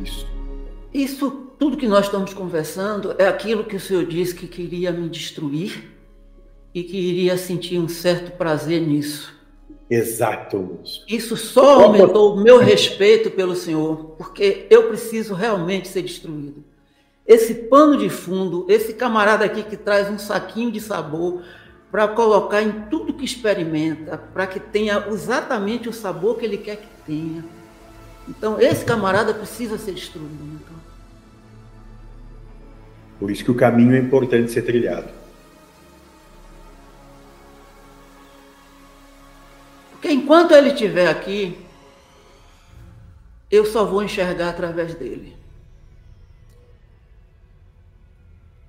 Isso. Isso, tudo que nós estamos conversando, é aquilo que o senhor disse que queria me destruir e que iria sentir um certo prazer nisso. Exato. Isso só aumentou o meu respeito pelo senhor, porque eu preciso realmente ser destruído. Esse pano de fundo, esse camarada aqui que traz um saquinho de sabor para colocar em tudo que experimenta, para que tenha exatamente o sabor que ele quer que tenha. Então, esse camarada precisa ser destruído. Então. Por isso que o caminho é importante ser trilhado. Porque enquanto ele estiver aqui, eu só vou enxergar através dele.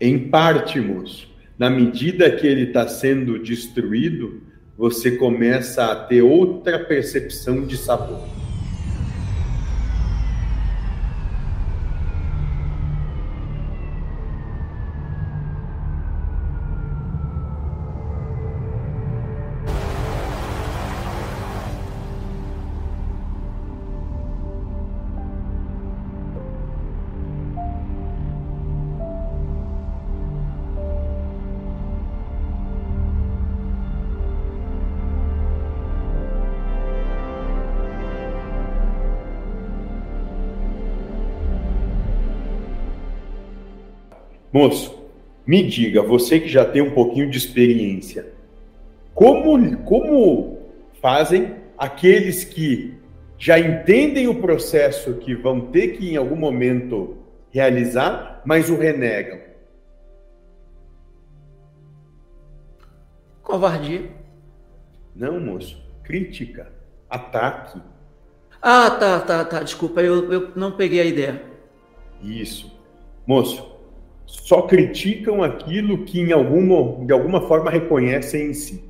Em parte, moço, na medida que ele está sendo destruído, você começa a ter outra percepção de sabor. Moço, me diga, você que já tem um pouquinho de experiência, como, como fazem aqueles que já entendem o processo que vão ter que em algum momento realizar, mas o renegam? Covardia. Não, moço. Crítica. Ataque. Ah, tá, tá, tá. Desculpa, eu, eu não peguei a ideia. Isso. Moço, só criticam aquilo que em alguma, de alguma forma reconhecem em si.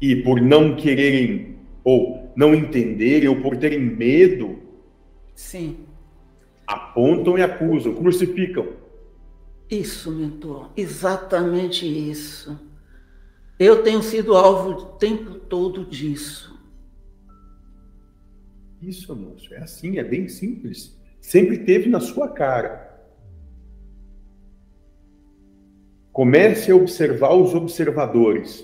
E por não quererem ou não entenderem ou por terem medo, sim, apontam e acusam, crucificam. Isso, mentor, exatamente isso. Eu tenho sido alvo o tempo todo disso. Isso, moço, é assim, é bem simples. Sempre teve na sua cara. Comece a observar os observadores.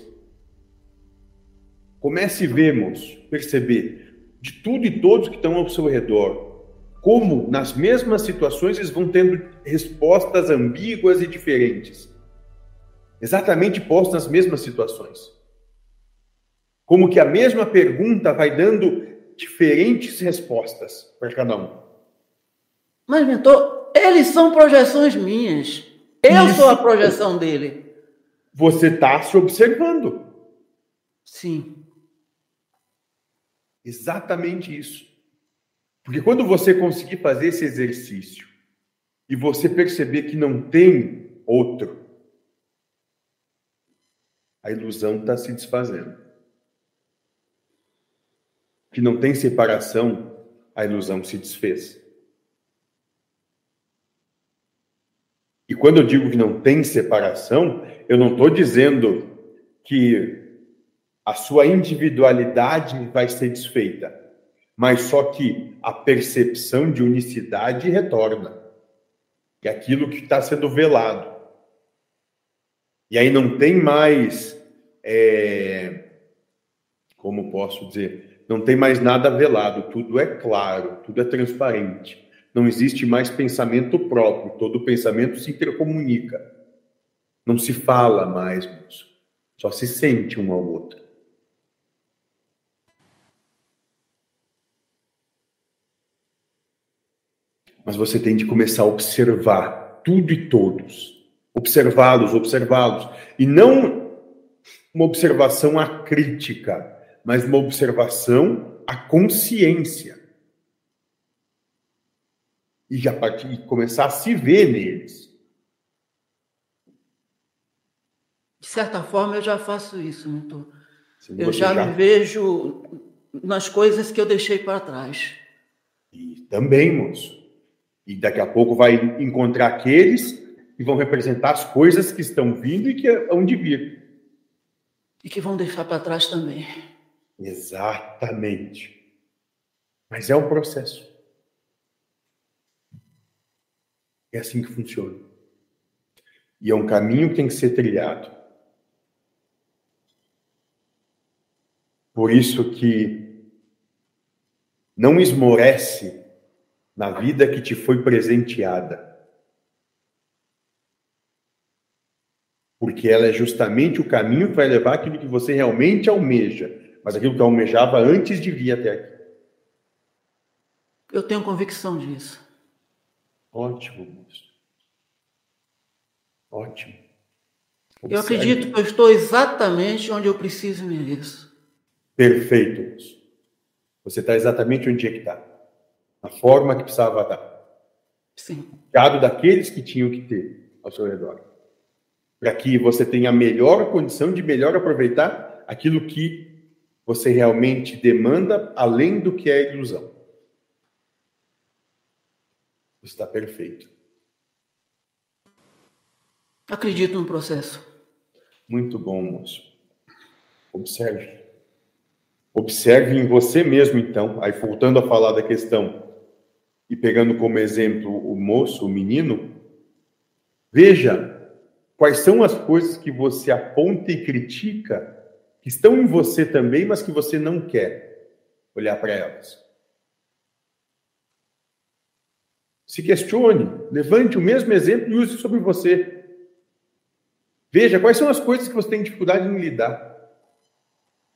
Comece a perceber de tudo e todos que estão ao seu redor, como nas mesmas situações eles vão tendo respostas ambíguas e diferentes. Exatamente postas nas mesmas situações. Como que a mesma pergunta vai dando diferentes respostas para cada um. Mas, mentor, eles são projeções minhas. Eu Isso. sou a projeção dele. Você está se observando. Sim. Exatamente isso. Porque quando você conseguir fazer esse exercício e você perceber que não tem outro, a ilusão está se desfazendo. Que não tem separação, a ilusão se desfez. E quando eu digo que não tem separação, eu não estou dizendo que a sua individualidade vai ser desfeita, mas só que a percepção de unicidade retorna. E aquilo que está sendo velado. E aí não tem mais, é, como posso dizer, não tem mais nada velado, tudo é claro, tudo é transparente. Não existe mais pensamento próprio, todo pensamento se intercomunica. Não se fala mais. Só se sente um ao outro. Mas você tem de começar a observar tudo e todos. Observá-los, observá-los. E não uma observação acrítica, mas uma observação à consciência e já partir, e começar a se ver neles. De certa forma, eu já faço isso, mentor. eu já, já me vejo nas coisas que eu deixei para trás. E também, moço. E daqui a pouco vai encontrar aqueles que vão representar as coisas que estão vindo e que hão de vir. E que vão deixar para trás também. Exatamente. Mas é um processo. É assim que funciona. E é um caminho que tem que ser trilhado. Por isso que não esmorece na vida que te foi presenteada. Porque ela é justamente o caminho que vai levar aquilo que você realmente almeja, mas aquilo que almejava antes de vir até aqui. Eu tenho convicção disso. Ótimo, moço. Ótimo. Observe. Eu acredito que eu estou exatamente onde eu preciso e mereço. Perfeito, moço. Você está exatamente onde é que está. Na forma que precisava estar. Sim. Cuidado daqueles que tinham que ter ao seu redor. Para que você tenha a melhor condição de melhor aproveitar aquilo que você realmente demanda, além do que é ilusão. Está perfeito. Acredito no processo. Muito bom, moço. Observe. Observe em você mesmo, então. Aí, voltando a falar da questão e pegando como exemplo o moço, o menino, veja quais são as coisas que você aponta e critica que estão em você também, mas que você não quer olhar para elas. Se questione, levante o mesmo exemplo e use sobre você. Veja quais são as coisas que você tem dificuldade em lidar,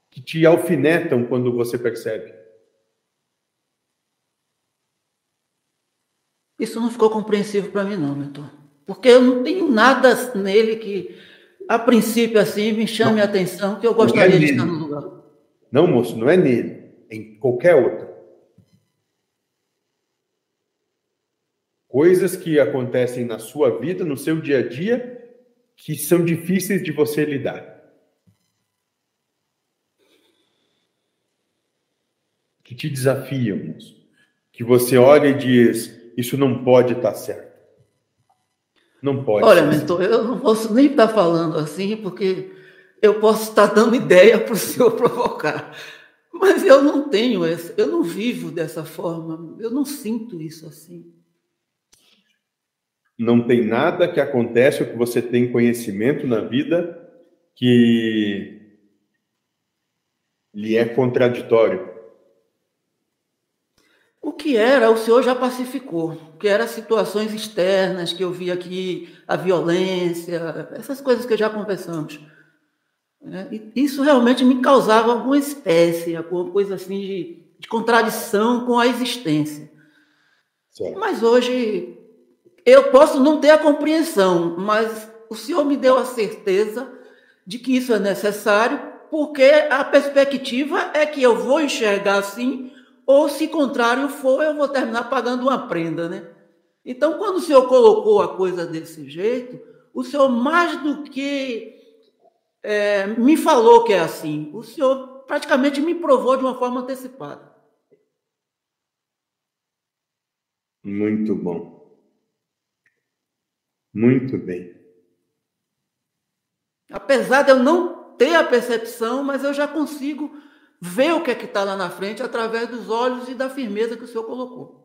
que te alfinetam quando você percebe. Isso não ficou compreensível para mim, não, mentor. Porque eu não tenho nada nele que, a princípio, assim, me chame não, a atenção, que eu gostaria é de estar no lugar. Não, moço, não é nele, é em qualquer outro. Coisas que acontecem na sua vida, no seu dia a dia, que são difíceis de você lidar. Que te desafiam, que você olha e diz: Isso não pode estar certo. Não pode. Olha, mentor, eu não posso nem estar falando assim, porque eu posso estar dando ideia para o senhor provocar. Mas eu não tenho essa, eu não vivo dessa forma, eu não sinto isso assim não tem nada que acontece ou que você tem conhecimento na vida que lhe é contraditório. O que era, o senhor já pacificou, que eram situações externas que eu vi aqui, a violência, essas coisas que já conversamos. É, isso realmente me causava alguma espécie, alguma coisa assim de, de contradição com a existência. Certo. Mas hoje eu posso não ter a compreensão, mas o Senhor me deu a certeza de que isso é necessário, porque a perspectiva é que eu vou enxergar assim, ou se contrário for, eu vou terminar pagando uma prenda, né? Então, quando o Senhor colocou a coisa desse jeito, o Senhor mais do que é, me falou que é assim, o Senhor praticamente me provou de uma forma antecipada. Muito bom. Muito bem. Apesar de eu não ter a percepção, mas eu já consigo ver o que é que está lá na frente através dos olhos e da firmeza que o Senhor colocou.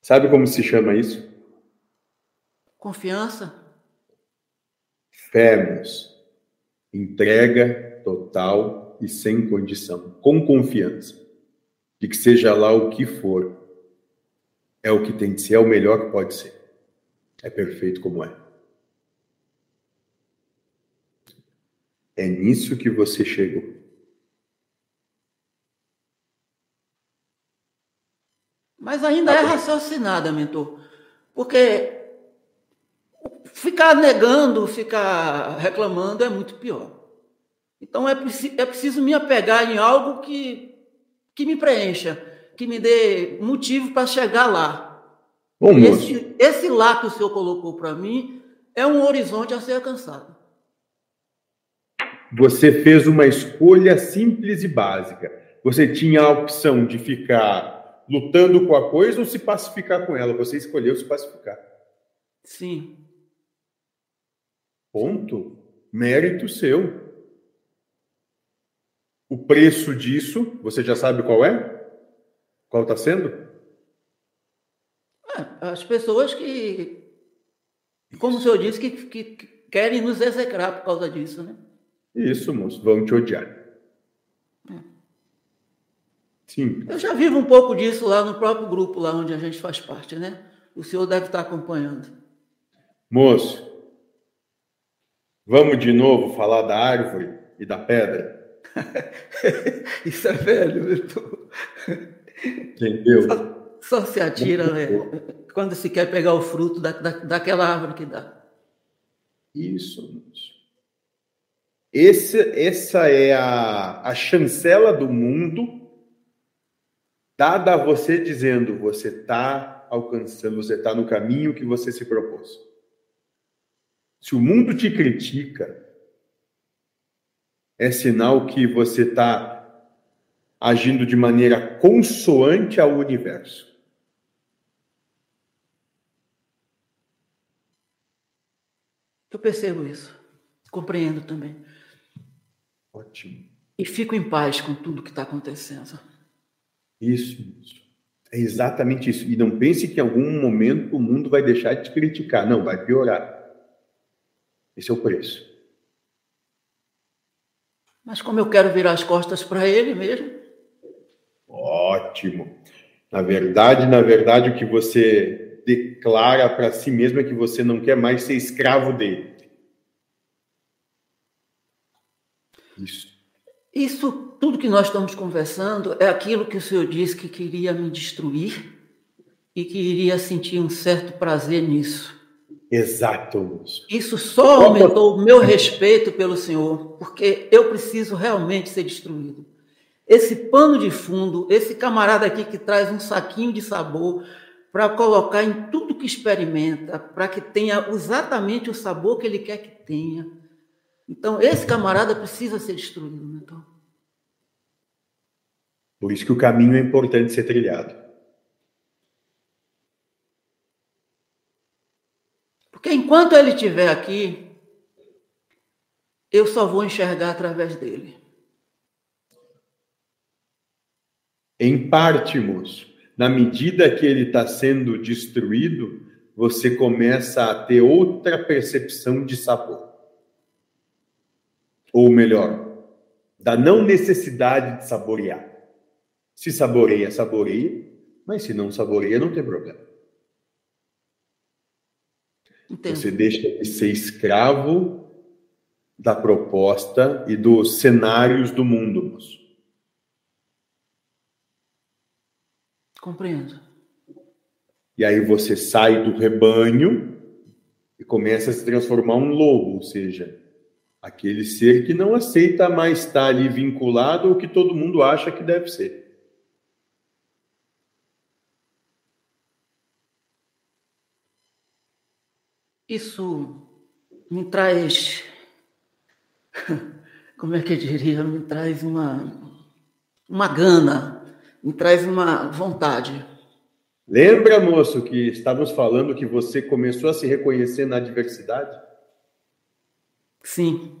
Sabe como se chama isso? Confiança. Femos. Entrega total e sem condição. Com confiança. De que seja lá o que for, é o que tem de ser, é o melhor que pode ser. É perfeito como é. É nisso que você chegou. Mas ainda é raciocinada, mentor. Porque ficar negando, ficar reclamando é muito pior. Então é, é preciso me apegar em algo que, que me preencha que me dê motivo para chegar lá. Bom, esse, esse lá que o senhor colocou para mim é um horizonte a ser alcançado. Você fez uma escolha simples e básica. Você tinha a opção de ficar lutando com a coisa ou se pacificar com ela. Você escolheu se pacificar. Sim. Ponto. Mérito seu. O preço disso, você já sabe qual é? Qual está sendo? É, as pessoas que, como o senhor disse, que, que, que querem nos execrar por causa disso, né? Isso, moço, vão te odiar. É. Sim. Eu já vivo um pouco disso lá no próprio grupo, lá onde a gente faz parte, né? O senhor deve estar acompanhando. Moço, vamos de novo falar da árvore e da pedra? Isso é velho, Vitor. Entendeu? Só, só, se atira né? quando se quer pegar o fruto da, da, daquela árvore que dá. Isso. Esse, essa é a, a chancela do mundo dada a você dizendo você está alcançando, você está no caminho que você se propôs. Se o mundo te critica, é sinal que você está agindo de maneira consoante ao universo. Eu percebo isso, compreendo também. Ótimo. E fico em paz com tudo que está acontecendo. Isso, isso. É exatamente isso. E não pense que em algum momento o mundo vai deixar de te criticar. Não, vai piorar. Esse é o preço. Mas como eu quero virar as costas para ele mesmo? Ótimo. Na verdade, na verdade, o que você declara para si mesmo é que você não quer mais ser escravo dele. Isso. Isso, tudo que nós estamos conversando, é aquilo que o senhor disse que queria me destruir e que iria sentir um certo prazer nisso. Exato. Isso só aumentou o meu respeito pelo Senhor, porque eu preciso realmente ser destruído. Esse pano de fundo, esse camarada aqui que traz um saquinho de sabor para colocar em tudo que experimenta, para que tenha exatamente o sabor que ele quer que tenha. Então, esse camarada precisa ser destruído, então. Por isso que o caminho é importante ser trilhado. Porque enquanto ele estiver aqui, eu só vou enxergar através dele. Em parte, moço, na medida que ele está sendo destruído, você começa a ter outra percepção de sabor. Ou melhor, da não necessidade de saborear. Se saboreia, saboreia, mas se não saboreia, não tem problema. Entendo. Você deixa de ser escravo da proposta e dos cenários do mundo. Moço. Compreendo. E aí você sai do rebanho e começa a se transformar um lobo, ou seja, aquele ser que não aceita mais estar ali vinculado ao que todo mundo acha que deve ser. Isso me traz, como é que eu diria, me traz uma, uma gana, me traz uma vontade. Lembra, moço, que estávamos falando que você começou a se reconhecer na diversidade? Sim.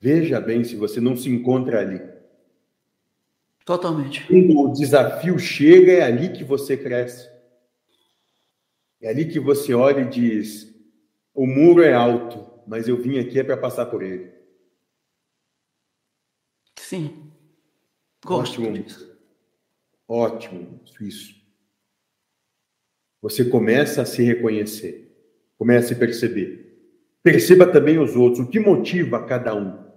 Veja bem se você não se encontra ali. Totalmente. Quando o desafio chega, é ali que você cresce. É ali que você olha e diz: o muro é alto, mas eu vim aqui é para passar por ele. Sim. Gosto Ótimo. Disso. Ótimo, isso. Você começa a se reconhecer, começa a se perceber. Perceba também os outros, o que motiva cada um.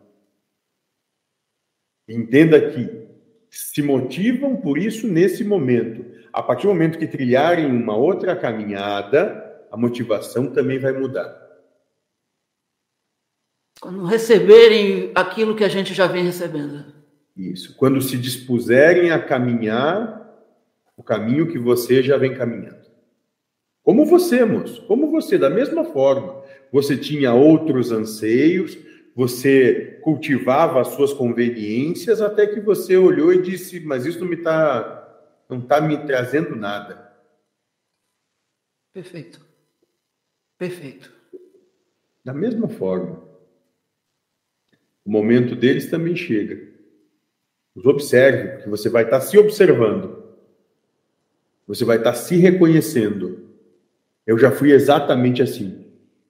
Entenda que se motivam por isso nesse momento, a partir do momento que trilharem uma outra caminhada, a motivação também vai mudar. Quando receberem aquilo que a gente já vem recebendo. Isso. Quando se dispuserem a caminhar o caminho que você já vem caminhando. Como você, moço, como você, da mesma forma. Você tinha outros anseios, você cultivava as suas conveniências, até que você olhou e disse: Mas isso não me está não está me trazendo nada. Perfeito. Perfeito. Da mesma forma, o momento deles também chega. Os observe, porque você vai estar se observando. Você vai estar se reconhecendo. Eu já fui exatamente assim.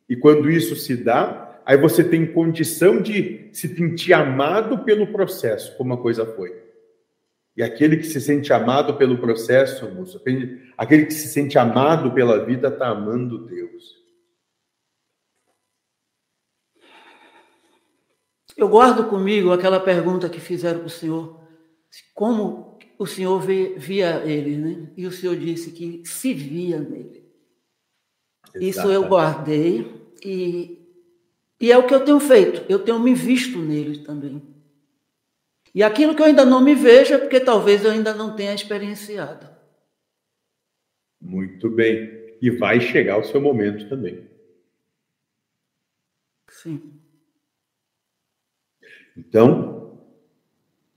E quando isso se dá, aí você tem condição de se sentir amado pelo processo, como a coisa foi. E aquele que se sente amado pelo processo, moço, aquele que se sente amado pela vida, está amando Deus. Eu guardo comigo aquela pergunta que fizeram para o Senhor, como o Senhor via ele, né? E o Senhor disse que se via nele. Exatamente. Isso eu guardei e, e é o que eu tenho feito. Eu tenho me visto nele também. E aquilo que eu ainda não me vejo é porque talvez eu ainda não tenha experienciado. Muito bem. E vai chegar o seu momento também. Sim. Então,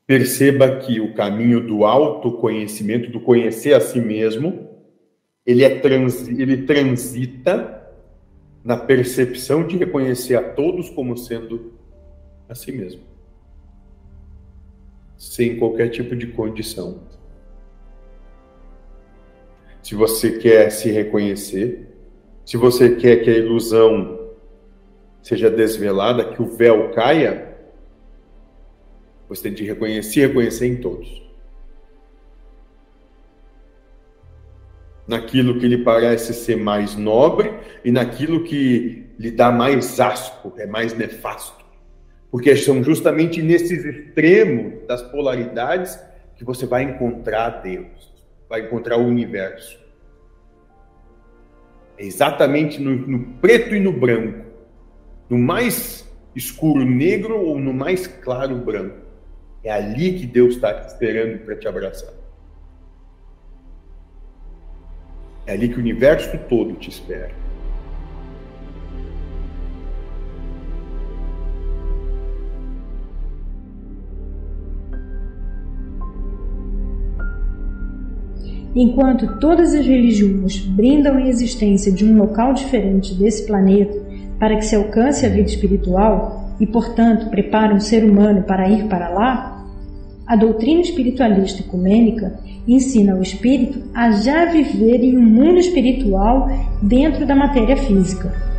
perceba que o caminho do autoconhecimento, do conhecer a si mesmo, ele, é trans, ele transita na percepção de reconhecer a todos como sendo a si mesmo sem qualquer tipo de condição. Se você quer se reconhecer, se você quer que a ilusão seja desvelada, que o véu caia, você tem de reconhecer, reconhecer em todos. Naquilo que lhe parece ser mais nobre e naquilo que lhe dá mais asco, é mais nefasto. Porque são justamente nesses extremos das polaridades que você vai encontrar Deus, vai encontrar o universo. É exatamente no, no preto e no branco, no mais escuro negro ou no mais claro branco. É ali que Deus está esperando para te abraçar. É ali que o universo todo te espera. Enquanto todas as religiões brindam a existência de um local diferente desse planeta para que se alcance a vida espiritual e, portanto, preparam o ser humano para ir para lá, a doutrina espiritualista ecumênica ensina o espírito a já viver em um mundo espiritual dentro da matéria física